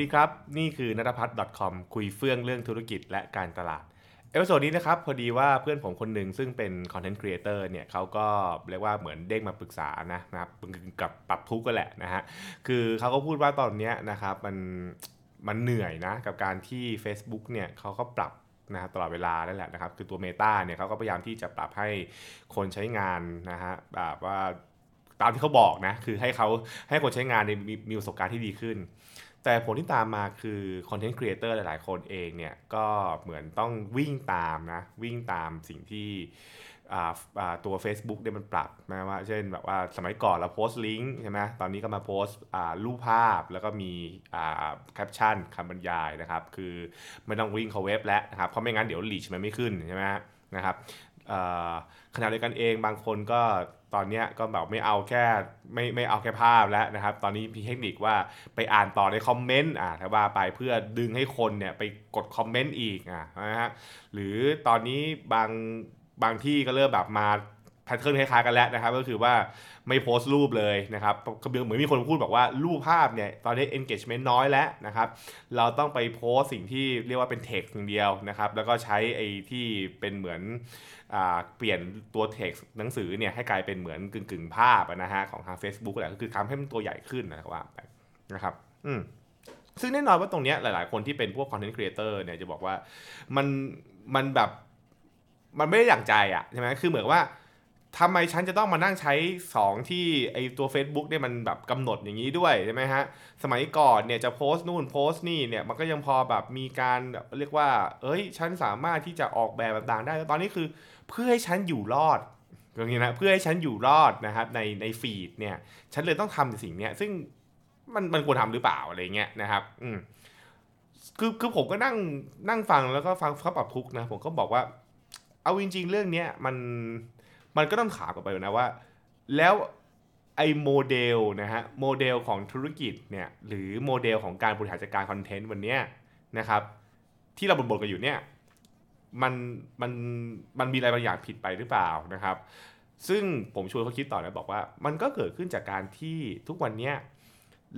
ดีครับ นี่คือนัทพัฒน์ .com คุยเฟื่องเรื่องธุรกิจและการตลาด episode นี้นะครับ พอดีว่าเพื่อนผมคนหนึ่งซึ่งเป็นคอนเทนต์ครีเอเตอร์เนี่ยเขาก็เรียกว่าเหมือนเด้งมาปรึกษานะนะครับกับปรับทุกข์ก็แหละนะฮะ คือเขาก็พูดว่าตอนนี้นะครับมันมันเหนื่อยนะกับการที่ Facebook เนี่ยเขาก็ปรับนะตลอดเวลานั่นแหละนะครับ คือตัว Meta เนี่ยเขาก็พยายามที่จะปรับให้คนใช้งานนะฮะแบบว่าตามที่เขาบอกนะ คือให้เขาให้คนใช้งานมีมีประสบการณ์ที่ดีขึ้น แต่ผลที่ตามมาคือคอนเทนต์ครีเอเตอร์หลายๆ คนเองเนี่ยก็เหมือนต้องวิ่งตามนะวิ่งตามสิ่งที่ตัว Facebook เนี่ยมันปรับนะว่า เช่นแบบว่าสมัยก่อนเราโพสต์ลิงก์ใช่ไหมตอนนี้ก็มาโพสต์รูปภาพแล้วก็มีแคปชั่นคำบรรยายนะครับ คือไม่ต้องวิ่งเข้าเว็บแล้วนะครับเพราะไม่งั้นเดี๋ยว reach มันไม่ขึ้นใช่ไหมนะครับ ขณะเดียวกันเองบางคนก็ตอนนี้ก็แบบไม่เอาแค่ไม่ไม่เอาแค่ภาพแล้วนะครับ ตอนนี้มีเทคนิคว่าไปอ่านต่อในคอมเมนต์อ่าถ้าว่าไปเพื่อดึงให้คนเนี่ยไปกดคอมเมนต์อีกอ่านะฮะหรือตอนนี้บางบางที่ก็เริ่มแบบมา ทเทิร์นคล้ายๆกันแล้วนะครับก็คือว่าไม่โพสต์รูปเลยนะครับเหมือนมีคนพูดบอกว่ารูปภาพเนี่ยตอนนี้ engagement น้อยแล้วนะครับเราต้องไปโพสสิ่งที่เรียกว่าเป็น text อย่างเดียวนะครับแล้วก็ใช้ไอ้ที่เป็นเหมือนเปลี่ยนตัว text หนังสือเนี่ยให้กลายเป็นเหมือนกึ่งๆภาพนะฮะของทาง Facebook แหละก็คือทำให้มันตัวใหญ่ขึ้นนะครับว่าไปนะครับอืมซึ่งแน่นอนว่าตรงนี้หลายๆ คนที่เป็นพวก content creator เนี่ยจะบอกว่ามันมันแบบมันไม่ได้อย่างใจอะใช่ไหมคือเหมือนว่า ทำไมฉันจะต้องมานั่งใช้ 2 ที่ไอตัว Facebook เนี่ยมันแบบกำหนดอย่างนี้ด้วยใช่ไหมฮะ สมัยก่อนเนี่ยจะโพสต์นู่นโพสต์นี่เนี่ยมันก็ยังพอแบบมีการเรียกว่า เอ้ย ฉันสามารถที่จะออกแบบต่างๆได้ ตอนนี้คือเพื่อให้ฉันอยู่รอดอย่างนี้นะเพื่อให้ฉันอยู่รอดนะครับในใน feed เนี่ยฉันเลยต้องทำสิ่งเนี้ยซึ่งมันมันควรทำหรือเปล่าอะไรเงี้ยนะครับอืมคือคือผมก็นั่งนั่งฟังแล้วก็ฟังเขาปรับทุกข์นะผมก็บอกว่า เอาจริง ๆ เรื่องเนี้ยมัน มันก็ต้องถามกลับไปนะว่า แล้วไอ้โมเดลนะฮะโมเดลของธุรกิจเนี่ยหรือโมเดลของการบริหารจัดการคอนเทนต์วันนี้นะครับที่เราบ่นๆกันอยู่เนี่ยมันมันมันมีอะไรบางอย่างผิดไปหรือเปล่านะครับ ซึ่งผมชวนเขาคิดต่อนะบอกว่า มันก็เกิดขึ้นจากการที่ทุกวันนี้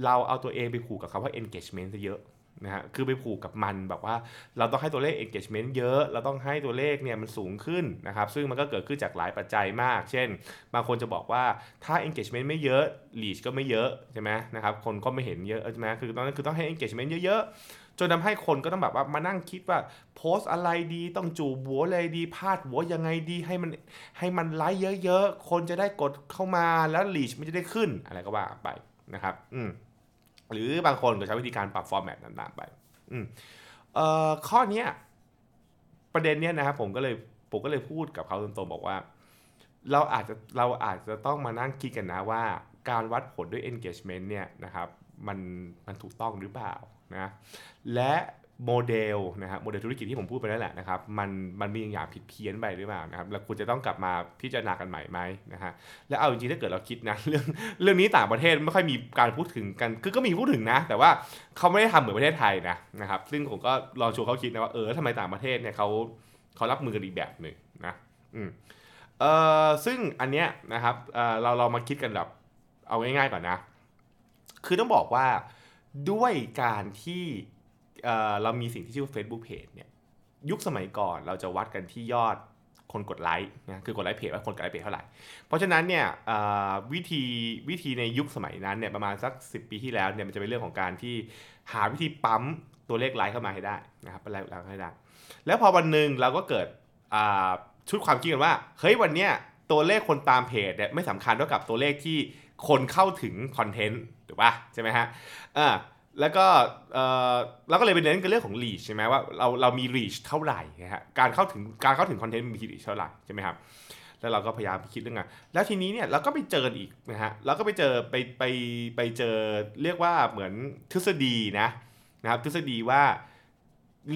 เราเอาตัวเองไปผูกกับคำว่า engagement ซะเยอะ นะฮะคือไปผูกกับมันแบบว่าเราต้องให้ตัวเลข engagement เยอะ เราต้องให้ตัวเลขเนี่ยมันสูงขึ้นนะครับ ซึ่งมันก็เกิดขึ้นจากหลายปัจจัยมาก เช่น บางคนจะบอกว่าถ้า engagement ไม่เยอะ reach ก็ไม่เยอะใช่ไหมนะครับคนก็ไม่เห็นเยอะใช่ไหมคือตอนนั้นคือต้องให้ engagement เยอะๆ จนทาให้คนก็ต้องแบบว่ามานั่งคิดว่าโพสอะไรดีต้องจูบหัวอะไรดีพาดหัวยังไงดีให้มันให้มันไลค์เยอะๆคนจะได้กดเข้ามาแล้ว reach มันจะได้ขึ้นอะไรก็ว่าไปนะครับ อืม หรือบางคนก็ใช้วิธีการปรับฟอร์แมตต่างๆไปข้อเนี้ประเด็นเนี้ยนะครับผมก็เลยผมก็เลยพูดกับเขาตรงๆบอกว่า เราอาจจะเราอาจจะต้องมานั่งคิดกันนะว่าการวัดผลด้วย engagement เนี่ยนะครับมันมันถูกต้องหรือเปล่านะและ โมเดลนะครับโมเดลธุรกิจที่ผมพูดไปนั่นแหละนะครับมันมันมีอย่างผิดเพี้ยนไปหรือเปล่านะครับแล้วคุณจะต้องกลับมาพิจารณากันใหม่ไหมนะฮะแล้วเอาจริงๆถ้าเกิดเราคิดนะเรื่องเรื่องนี้ต่างประเทศไม่ค่อยมีการพูดถึงกันคือก็มีพูดถึงนะ แต่ว่าเขาไม่ได้ทำเหมือนประเทศไทยนะนะครับซึ่งผมก็ลองชวนเขาคิดนะว่าเออทำไมต่างประเทศเนี่ยเขาเขารับมือกันอีกแบบหนึ่งนะอืมเอ่อซึ่งอันเนี้ยนะครับเอ่อเราเรามาคิดกันแบบเอาง่ายๆก่อนนะ คือต้องบอกว่าด้วยการที่ เรามีสิ่งที่ชื่อ Facebook Page เนี่ยยุคสมัยก่อนเราจะวัดกันที่ยอดคนกดไลค์นะคือกดไลค์เพจว่าคนกดไลค์เพจเท่าไหร่ เพราะฉะนั้นเนี่ยวิธีวิธีในยุคสมัยนั้นเนี่ยประมาณสัก 10 ปีที่แล้วเนี่ยมันจะเป็นเรื่องของการที่หาวิธีปั๊มตัวเลขไลค์เข้ามาให้ได้นะครับเป็นไลค์ให้ได้ แล้วพอวันหนึ่งเราก็เกิดชุดความคิดกันว่าเฮ้ยวันเนี้ยตัวเลขคนตามเพจเนี่ยไม่สำคัญเท่ากับตัวเลขที่คนเข้าถึงคอนเทนต์ถูกป่ะใช่ไหมฮะ แล้วก็เราก็เลยไปเน้นกันเรื่องของ reach ใช่ไหมว่าเราเรามี reach เท่าไหร่นะฮะการเข้าถึงการเข้าถึงคอนเทนต์มี reach เท่าไหร่ใช่ไหมครับแล้วเราก็พยายามคิดเรื่องงานแล้วทีนี้เนี่ยเราก็ไปเจออีกนะฮะเราก็ไปเจอไปไปไปเจอเรียกว่าเหมือนทฤษฎีนะนะครับทฤษฎีว่า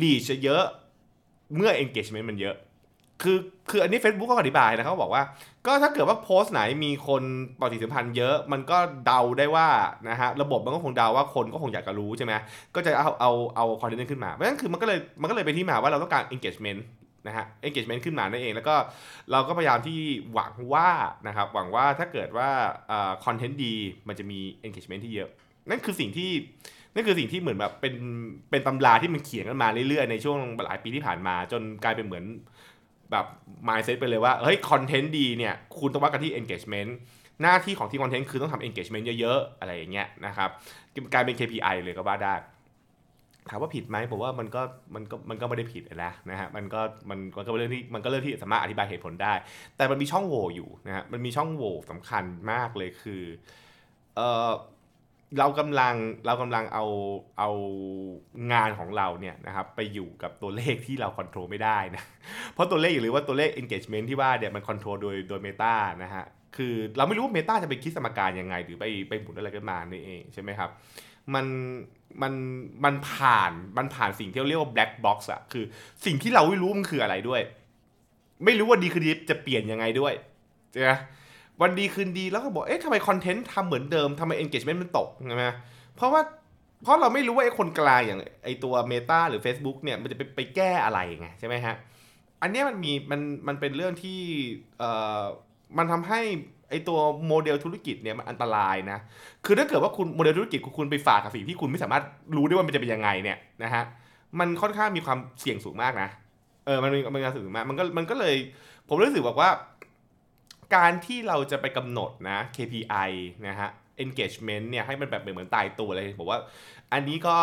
reach จะเยอะเมื่อ engagement มันเยอะ คือคืออันนี้ Facebook ก็อธิบายนะเขาบอกว่า ก็ถ้าเกิดว่าโพสต์ไหนมีคนปฏิสัมพันธ์เยอะ มันก็เดาได้ว่านะฮะระบบมันก็คงเดาว่าคนก็คงอยากจะรู้ใช่ไหมก็จะเอาเอาเอาคอนเทนต์ขึ้นมาเพราะฉะนั้นคือมันก็เลยมันก็เลยเป็นที่มาว่าเราต้องการ engagement นะฮะ engagement ขึ้นมานั่นเอง แล้วก็เราก็พยายามที่หวังว่านะครับหวังว่าถ้าเกิดว่าคอนเทนต์ดีมันจะมี engagement ที่เยอะนั่นคือสิ่งที่นั่นคือสิ่งที่เหมือนแบบเป็นเป็นตำราที่มันเขียนกันมาเรื่อยๆในช่วงหลายปีที่ผ่านมา จนกลายเป็นเหมือน แบบ mindset ไปเลยว่า เฮ้ย คอนเทนต์ดีเนี่ย คุณต้องวัดกันที่ engagement หน้าที่ของทีมคอนเทนต์คือต้องทำ engagement เยอะๆ อะไรอย่างเงี้ยนะครับกลายเป็น KPI เลยก็ว่าได้ถามว่าผิดไหมผมว่ามันก็มันก็มันก็ไม่ได้ผิดนะนะฮะมันก็มันมันก็เรื่องที่มันก็เรื่องที่สามารถอธิบายเหตุผลได้ แต่มันมีช่องโหว่อยู่นะฮะมันมีช่องโหว่สำคัญมากเลยคือเออ เรากำลังเรากำลังเอาเอางานของเราเนี่ยนะครับไปอยู่กับตัวเลขที่เราควบคุมไม่ได้นะเพราะตัวเลขอย่าลืมว่าตัวเลข engagement ที่ว่าเนี่ยมันควบคุมโดยโดย Meta นะฮะคือเราไม่รู้ว่า Meta จะไปคิดสมการยังไง หรือไปไปหมุนอะไรกันมานี่เองใช่ไหมครับมันมันมันผ่านมันผ่านสิ่งที่เรียกว่า black box อะคือสิ่งที่เราไม่รู้มันคืออะไรด้วย ไม่รู้ว่าดีคือดีจะเปลี่ยนยังไงด้วยใช่ไหม วันดีคืนดีแล้วก็บอก เอ๊ะทำไมคอนเทนต์ทำเหมือนเดิมทำไม engagement มันตกใช่ไหมเพราะว่าเพราะเราไม่รู้ว่าไอ้คนกลางอย่างไอ้ตัว Meta หรือ Facebook เนี่ยมันจะไปไปแก้อะไรไงใช่ไหมฮะ อันนี้มันมีมันมันเป็นเรื่องที่เอ่อมันทำให้ไอตัวโมเดลธุรกิจเนี่ยมันอันตรายนะ คือถ้าเกิดว่าคุณโมเดลธุรกิจคุณไปฝากกับสิ่งที่คุณไม่สามารถรู้ได้ว่ามันจะเป็นยังไงเนี่ยนะฮะ มันค่อนข้างมีความเสี่ยงสูงมากนะ เออ มันมีมันมีความสูงมาก มันก็มันก็เลย ผมรู้สึกบอกว่า การที่เราจะไปกำหนดนะ KPI นะฮะ engagement เนี่ยให้มันแบบเหมือนตายตัวเลยผมว่า อันนี้ก็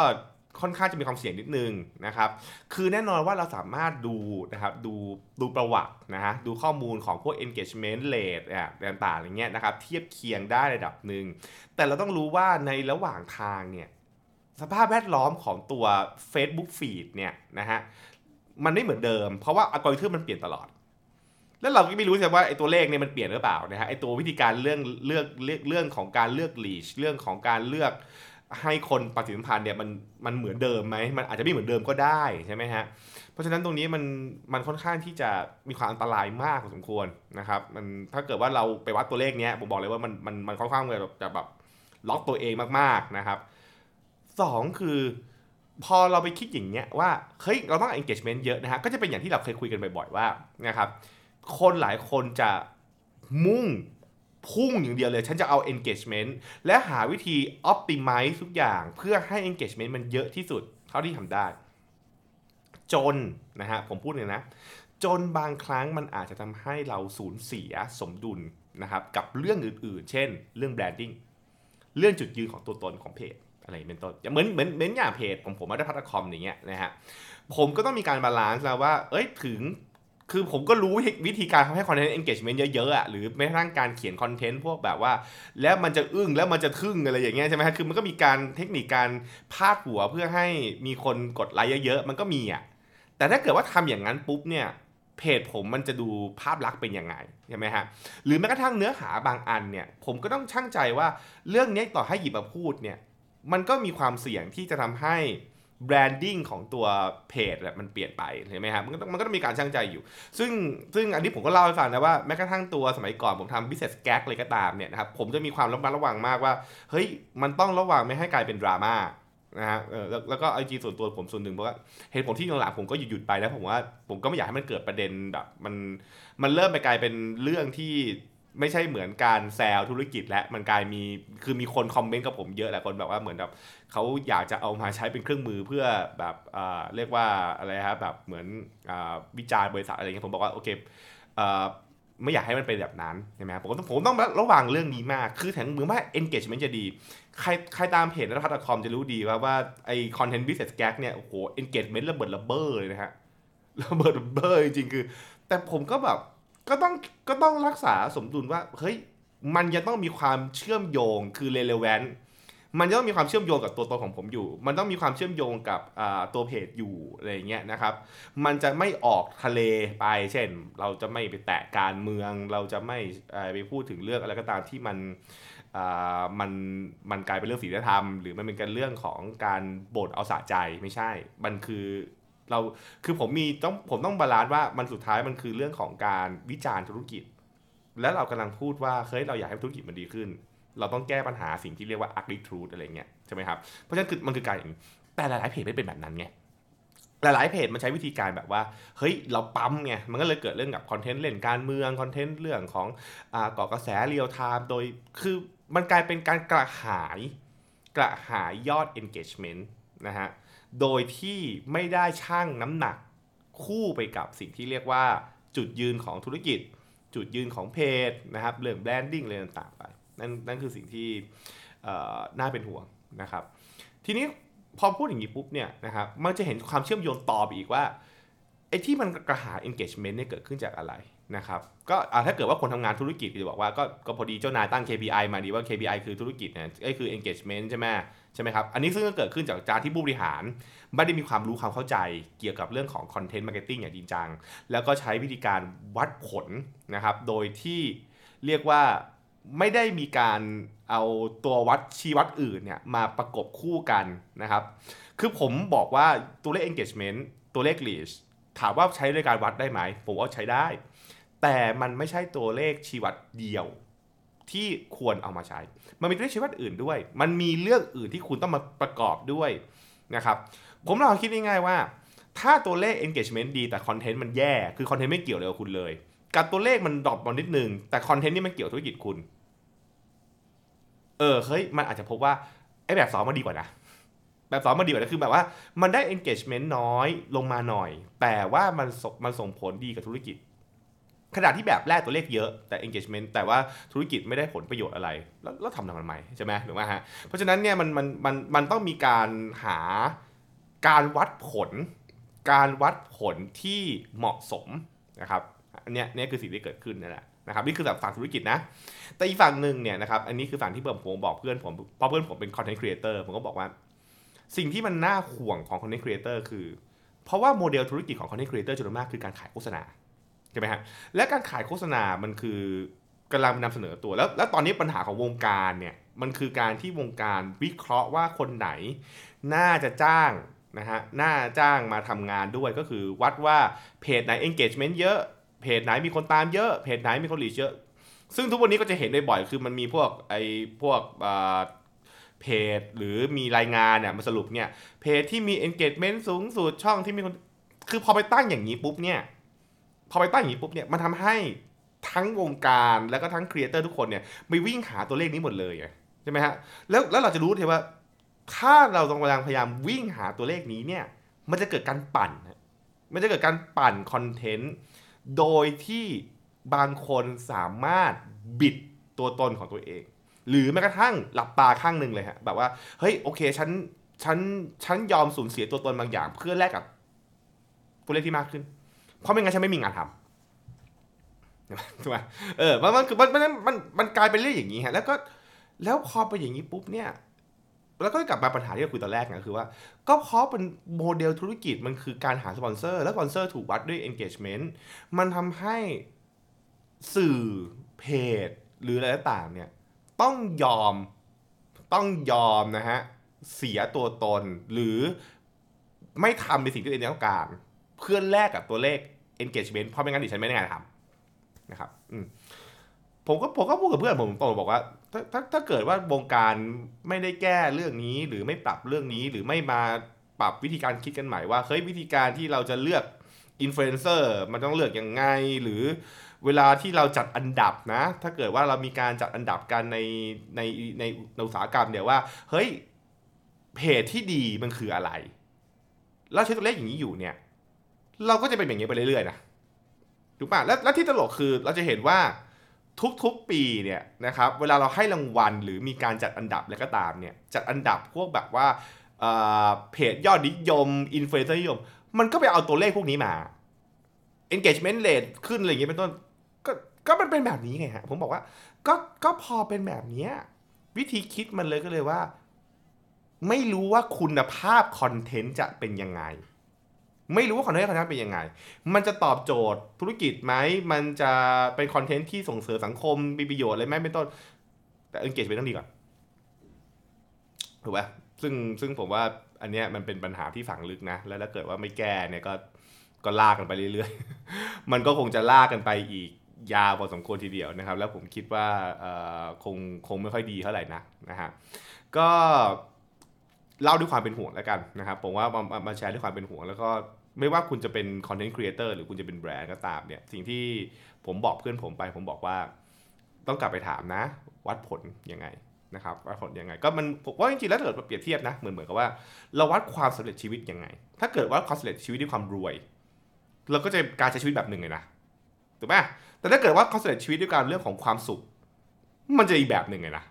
ค่อนข้างจะมีความเสี่ยงนิดนึงนะครับ คือแน่นอนว่าเราสามารถดูนะครับดูดูประวัตินะฮะดูข้อมูลของพวก engagement rate ต่างๆอย่างเงี้ยนะครับเทียบเคียงได้ระดับหนึ่ง แต่เราต้องรู้ว่าในระหว่างทางเนี่ยสภาพแวดล้อมของตัว Facebook Feed เนี่ยนะฮะมันไม่เหมือนเดิม เพราะว่าอัลกอริทึมมันเปลี่ยนตลอด แล้วเราก็ไม่รู้ใช่ว่าไอ้ตัวเลขเนี่ยมันเปลี่ยนหรือเปล่านะฮะไอ้ตัววิธีการเรื่องเลือกเลือกเรื่องของการเลือกลีชเรื่องของการเลือกให้คนปฏิสัมพันธ์เนี่ยมันมันเหมือนเดิมไหมมันอาจจะไม่เหมือนเดิมก็ได้ใช่ไหมฮะเพราะฉะนั้นตรงนี้มันมันค่อนข้างที่จะมีความอันตรายมากพอสมควรนะครับมันถ้าเกิดว่าเราไปวัดตัวเลขเนี้ยผมบอกเลยว่ามันมันมันค่อนข้างแบบจะแบบล็อกตัวเองมากๆนะครับสองคือพอเราไปคิดอย่างเงี้ยว่าเฮ้ยเราต้อง engagement เยอะนะฮะก็จะเป็นอย่างที่เราเคยคุยกันบ่อยๆว่านะครับ คนหลายคนจะมุ่งพุ่งอย่างเดียวเลย ฉันจะเอา engagement และหาวิธี optimize ทุกอย่างเพื่อให้ engagement มันเยอะที่สุด เท่าที่ทำได้ จนนะฮะผมพูดเลยนะ จนบางครั้งมันอาจจะทำให้เราสูญเสียสมดุลนะครับกับเรื่องอื่นๆ เช่น เรื่อง branding เรื่องจุดยืนของตัวตนของเพจอะไรเป็นต้นเหมือนเหมือนเหมือนอย่างเพจของผม nuttaputch.com อย่างเงี้ยนะฮะผมก็ต้องมีการ balance แล้วว่า เอ้ยถึง คือผมก็รู้วิธีการทำให้คอนเทนต์ engagement เยอะๆอะหรือแม้กระทั่งการเขียนคอนเทนต์พวกแบบว่า แล้วมันจะอึ้งแล้วมันจะทึ่งอะไรอย่างเงี้ยใช่ไหมฮะคือมันก็มีการเทคนิคการพาดหัวเพื่อให้มีคนกดไลค์เยอะๆ มันก็มีอะแต่ถ้าเกิดว่าทำอย่างนั้นปุ๊บเนี่ยเพจผมมันจะดูภาพลักษณ์เป็นยังไงใช่ไหมฮะหรือแม้กระทั่งเนื้อหาบางอันเนี่ยผมก็ต้องช่างใจว่าเรื่องนี้ต่อให้หยิบมาพูดเนี่ยมันก็มีความเสี่ยงที่จะทำให้ แบรนดิ้งของตัวเพจมันเปลี่ยนไปใช่ไหมครับมันก็ต้องมันก็ต้องมีการช่างใจอยู่ ซึ่งซึ่งอันนี้ผมก็เล่าให้ฟังนะว่าแม้กระทั่งตัวสมัยก่อนผมทำ business gag เลยก็ตามเนี่ยนะครับผมจะมีความระมัดระวังมากว่าเฮ้ยมันต้องระวังไม่ให้กลายเป็นดราม่านะฮะแล้วแล้วก็ไอจีส่วนตัวผมส่วนหนึ่งเพราะว่าเหตุผลที่หลังผมก็หยุดหยุดไปแล้วผมว่าผมก็ไม่อยากให้มันเกิดประเด็นแบบมันมันเริ่มไปกลายเป็นเรื่องที่ ไม่ใช่เหมือนการแซวธุรกิจและมันกลายมีคือมีคนคอมเมนต์กับผมเยอะแหละคนแบบว่าเหมือนแบบเขาอยากจะเอามาใช้เป็นเครื่องมือเพื่อแบบเรียกว่าอะไรครับแบบเหมือนวิจารณ์บริษัทอะไรเงี้ยผมบอกว่าโอเคไม่อยากให้มันเป็นแบบนั้นใช่ไหมผมต้องผมต้องระวังเรื่องนี้มาก คือถึงมือว่า engagement จะดี ใครใครตามเพจนัทพัฒน์คอมจะรู้ดีว่าว่าไอ content business gag เนี่ยโอ้โห engagement ระเบิดระเบ้อเลยนะฮะระเบิดระเบ้อจริงๆคือ แต่ผมก็แบบ ก็ต้องก็ต้องรักษาสมดุลว่าเฮ้ยมันยังต้องมีความเชื่อมโยงคือ relevant มันจะต้องมีความเชื่อมโยงกับตัวตนของผมอยู่ มันต้องมีความเชื่อมโยงกับตัวเพจอยู่อะไรเงี้ยนะครับ มันจะไม่ออกทะเลไป เช่น เราจะไม่ไปแตะการเมือง เราจะไม่ไปพูดถึงเรื่องอะไรก็ตามที่มันมันมันกลายเป็นเรื่องศีลธรรม หรือมันเป็นการเรื่องของการบ่นเอาสะใจไม่ใช่ มันคือ เราคือผมมีต้องผมต้อง balance ว่ามันสุดท้ายมันคือเรื่องของการวิจารณ์ธุรกิจ และเรากำลังพูดว่าเฮ้ยเราอยากให้ธุรกิจมันดีขึ้น เราต้องแก้ปัญหาสิ่งที่เรียกว่า ugly truth อะไรเงี้ยใช่ไหมครับเพราะฉะนั้นคือมันคือการอย่างนี้แต่หลายๆเพจไม่เป็นแบบนั้นไงหลายๆเพจมันใช้วิธีการแบบว่า เฮ้ย เราปั๊มไง มันก็เลยเกิดเรื่องกับคอนเทนต์เล่นการเมือง คอนเทนต์เรื่องของอ่าก่อกระแส real-time โดย คือมันกลายเป็นการกระหาย กระหายยอด engagement นะฮะ โดยที่ไม่ได้ชั่งน้ำหนักคู่ไปกับสิ่งที่เรียกว่าจุดยืนของธุรกิจ จุดยืนของเพจนะครับเรื่อง branding อะไรต่างๆไปนั่นนั่นคือสิ่งที่น่าเป็นห่วงนะครับ ทีนี้พอพูดอย่างนี้ปุ๊บเนี่ยนะครับมันจะเห็นความเชื่อมโยงต่อไปอีกว่าไอ้ที่มันกระหาย engagement เนี่ยเกิดขึ้นจากอะไรนะครับก็ถ้าเกิดว่าคนทำงานธุรกิจจะบอกว่าก็ก็พอดีเจ้านายตั้ง KPI มาดีว่า KPI คือธุรกิจเนี่ยก็คือ engagement ใช่ไหม ใช่ไหมครับ อันนี้ซึ่งก็เกิดขึ้นจากการที่ผู้บริหาร ไม่ได้มีความรู้ความเข้าใจเกี่ยวกับเรื่องของ content marketing อย่างจริงจัง แล้วก็ใช้วิธีการวัดผลนะครับ โดยที่เรียกว่าไม่ได้มีการเอาตัววัดชี้วัดอื่นเนี่ยมาประกบคู่กันนะครับ คือผมบอกว่าตัวเลข engagement ตัวเลข reach ถามว่าใช้ในการวัดได้ไหม ผมว่าใช้ได้ แต่มันไม่ใช่ตัวเลขชีวัดเดียว ที่ควรเอามาใช้ มันมีตัวเลขชีวัดอื่นด้วย มันมีเรื่องอื่นที่คุณต้องมาประกอบด้วยนะครับ ผมลองคิดง่ายๆว่า ถ้าตัวเลข engagement ดีแต่คอนเทนต์มันแย่ คือคอนเทนต์ไม่เกี่ยวเลยกับคุณเลย กับตัวเลขมัน drop มานิดนึง แต่คอนเทนต์นี่มันเกี่ยวธุรกิจคุณ เออ เฮ้ย มันอาจจะพบว่าไอ้แบบสองมันดีกว่านะ แบบสองมันดีกว่านะ คือแบบว่า มันได้ engagement น้อยลงมาหน่อย แต่ว่ามันมันส่งผลดีกับธุรกิจ ขณะที่แบบแรกตัวเลขเยอะแต่ engagement แต่ว่าธุรกิจไม่ได้ผลประโยชน์อะไร แล้วทำทำไมใช่ไหมหรือว่าฮะเพราะฉะนั้นเนี่ยมันมันมันมันต้องมีการหาการวัดผล การวัดผลที่เหมาะสมนะครับอันนี้นี่คือสิ่งที่เกิดขึ้นนั่นแหละนะครับนี่คือแบบฝั่งธุรกิจนะ แต่อีกฝั่งหนึ่งเนี่ยนะครับอันนี้คือฝั่งที่ผมบอกเพื่อนผมเพราะเพื่อนผมเป็น content creator ผมก็บอกว่า สิ่งที่มันน่าห่วงของ content creator คือ เพราะว่าโมเดลธุรกิจของ content creator จำนวนมากคือการขายโฆษณา ใช่ไหมฮะและการขายโฆษณา มันคือกำลังนำเสนอตัวแล้ว แล้วตอนนี้ปัญหาของวงการเนี่ยมันคือการที่วงการวิเคราะห์ว่าคนไหน น่าจะจ้างนะฮะน่าจ้างมาทำงานด้วยก็คือวัดว่าเพจไหน engagement เยอะเพจไหนมีคนตามเยอะเพจไหนมีคนรีชเยอะ ซึ่งทุกวันนี้ก็จะเห็นได้บ่อยคือมันมีพวกไอ้พวกเพจหรือมีรายงานเนี่ยมาสรุปเนี่ยเพจที่มี engagement สูงสุดช่องที่มีคนคือพอไปตั้งอย่างนี้ปุ๊บเนี่ย พอไปตั้งอย่างนี้ปุ๊บเนี่ยมันทำให้ทั้งวงการแล้วก็ทั้งครีเอเตอร์ทุกคนเนี่ยไปวิ่งหาตัวเลขนี้หมดเลยใช่ไหมฮะแล้วแล้วเราจะรู้เลยว่า ถ้าเราต้องกำลังพยายามวิ่งหาตัวเลขนี้เนี่ยมันจะเกิดการปั่นมันจะเกิดการปั่นคอนเทนต์โดยที่บางคนสามารถบิดตัวตนของตัวเอง หรือแม้กระทั่งหลับตาข้างหนึ่งเลยฮะแบบว่าเฮ้ยโอเคฉันฉันฉันยอมสูญเสียตัวตนบางอย่าง เพื่อแลกกับตัวเลขที่มากขึ้น เพราะไม่งั้นฉันไม่มีงานทำถูกไหมเออมันมันคือมันมันมันมันกลายเป็นเรื่องอย่างนี้ฮะแล้วก็แล้วพอไปอย่างนี้ปุ๊บเนี่ย แล้วก็กลับมาปัญหาที่เราคุยตอนแรกนะคือว่า ก็เพราะเป็นโมเดลธุรกิจมันคือการหาสปอนเซอร์ แล้วสปอนเซอร์ถูกวัดด้วย engagement มันทำให้สื่อเพจ หรืออะไรต่างเนี่ย ต้องยอมต้องยอมนะฮะ เสียตัวตนหรือไม่ทำในสิ่งที่ตัวเองต้องการ เพื่อแลกกับตัวเลข engagement เพราะไม่งั้นดิฉันไม่ได้งานทำนะครับผมก็ผมก็พูดกับเพื่อนผมตรงบอกว่าถ้าถ้าถ้าเกิดว่าวงการไม่ได้แก้เรื่องนี้หรือไม่ปรับเรื่องนี้หรือไม่มาปรับวิธีการคิดกันใหม่ว่าเฮ้ยวิธีการที่เราจะเลือกอินฟลูเอนเซอร์มันต้องเลือกยังไง หรือเวลาที่เราจัดอันดับนะ ถ้าเกิดว่าเรามีการจัดอันดับกันในในในอุตสาหกรรมเดี๋ยวว่า เฮ้ยเพจที่ดีมันคืออะไร แล้วใช้ตัวเลขอย่างนี้อยู่เนี่ย เราก็จะเป็นอย่างนี้ไปเรื่อยๆนะถูกป่ะแล้วแล้วที่ตลกคือเราจะเห็นว่าทุกๆปีเนี่ยนะครับเวลาเราให้รางวัลหรือมีการจัดอันดับอะไรก็ตามเนี่ยจัดอันดับพวกแบบว่าเพจยอดนิยมอินฟลูเอนเซอร์นิยม มันก็ไปเอาตัวเลขพวกนี้มา engagement rate ขึ้นอะไรอย่างเงี้ยเป็นต้นก็ก็มันเป็นแบบนี้ไงฮะผมบอกว่าก็ก็พอเป็นแบบนี้วิธีคิดมันเลยก็เลยว่า ไม่รู้ว่าคุณภาพคอนเทนต์จะเป็นยังไง ไม่รู้ว่าคอนเทนต์คอนเทนต์เป็นยังไง มันจะตอบโจทย์ธุรกิจไหม มันจะเป็นคอนเทนต์ที่ส่งเสริมสังคมมีประโยชน์อะไรไหมเป็นต้น แต่ engage ไปต้องดีก่อน ถูกไหมซึ่งซึ่งผมว่าอันเนี้ยมันเป็นปัญหาที่ฝังลึกนะ แล้วถ้าเกิดว่าไม่แก้เนี่ยก็ก็ลากกันไปเรื่อยๆ มันก็คงจะลากกันไปอีกยาวพอสมควรทีเดียวนะครับ แล้วผมคิดว่าคงคงไม่ค่อยดีเท่าไหร่นะนะฮะก็ เล่าด้วยความเป็นห่วงแล้วกันนะครับผมว่ามามาแชร์ด้วยความเป็นห่วง แล้วก็ไม่ว่าคุณจะเป็นคอนเทนต์ครีเอเตอร์หรือคุณจะเป็นแบรนด์ก็ตามเนี่ยสิ่งที่ผมบอกเพื่อนผมไปผมบอกว่า ต้องกลับไปถามนะ วัดผลยังไงนะครับว่าผลยังไง ก็มันผมว่าจริงๆแล้วถ้าเกิดเราเปรียบเทียบนะเหมือนเหมือนกับว่าเราวัดความสำเร็จชีวิตยังไง ถ้าเกิดว่าความสำเร็จชีวิตด้วยความรวย เราก็จะการใช้ชีวิตแบบหนึ่งเลยนะถูกไหมแต่ถ้าเกิดว่าความสำเร็จชีวิตด้วยการเรื่องของความสุข มันจะอีกแบบหนึ่งเลยนะ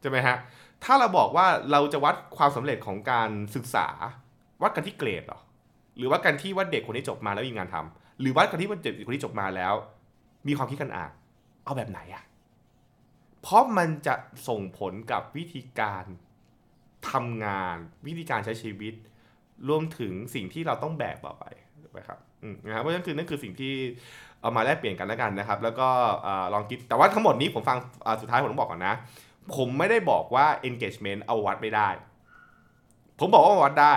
ใช่ไหมฮะ ถ้าเราบอกว่าเราจะวัดความสำเร็จของการศึกษา วัดกันที่เกรดหรอ หรือว่ากันที่ว่าเด็กคนนี้จบมาแล้วมีงานทำหรือวัดกันที่ว่าเด็กคนนี้จบมาแล้ว มีความคิดกันอ่านเอาแบบไหนอะเพราะมันจะส่งผลกับวิธีการทำงานวิธีการใช้ชีวิต รวมถึงสิ่งที่เราต้องแบกต่อไปถูกไหมครับนะครับเพราะฉะนั้นคือนั่นคือสิ่งที่เอามาแลกเปลี่ยนกันแล้วกันนะครับ แล้วก็อลองคิดแต่ว่าทั้งหมดนี้ผมฟังสุดท้ายผมต้องบอกก่อนนะ ผมไม่ได้บอกว่า engagement เอาวัดไม่ได้ ผมบอกว่าวัดได้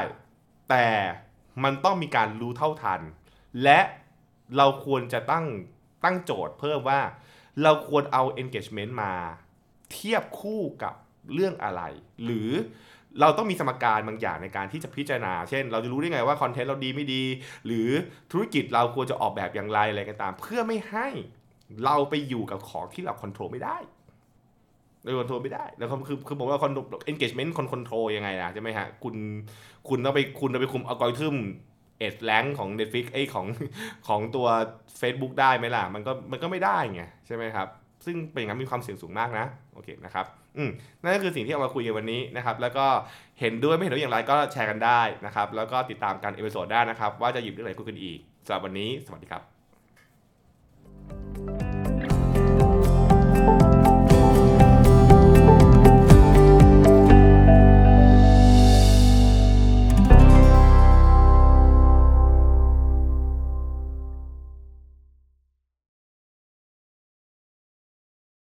แต่มันต้องมีการรู้เท่าทัน และเราควรจะตั้งตั้งโจทย์เพิ่มว่า เราควรเอา engagement มา เทียบคู่กับเรื่องอะไร หรือเราต้องมีสมการบางอย่างในการที่จะพิจารณา เช่น เราจะรู้ได้ไงว่าคอนเทนต์เราดีไม่ดี หรือธุรกิจเราควรจะออกแบบอย่างไรอะไรก็ตาม เพื่อไม่ให้เราไปอยู่กับของที่เราควบคุมไม่ได้ เราควบคุมไม่ได้ แล้วคือคือผมว่าคอน engagement คนคอนโทรลยังไงนะใช่ไหมฮะ คุณคุณต้องไปคุณต้องไปคุมอัลกอริทึมเอ e แ n งของ Netflix ไอยของของตัว Facebook ได้ไหมล่ะ มันก็มันก็ไม่ได้ไงใช่ไหมครับ ซึ่งเป็นอย่างนั้นมีความเสี่ยงสูงมากนะ โอเคนะครับอืมนั่นก็คือสิ่งที่เอามาคุยกันวันนี้นะครับ แล้วก็เห็นด้วยไม่เห็นด้วยอย่างไรก็แชร์กันได้นะครับ แล้วก็ติดตามกันเอพิโซดได้นะครับ ว่าจะหยิบเรื่องอะไรคุยกันอีกสำหรับวันนี้ สวัสดีครับ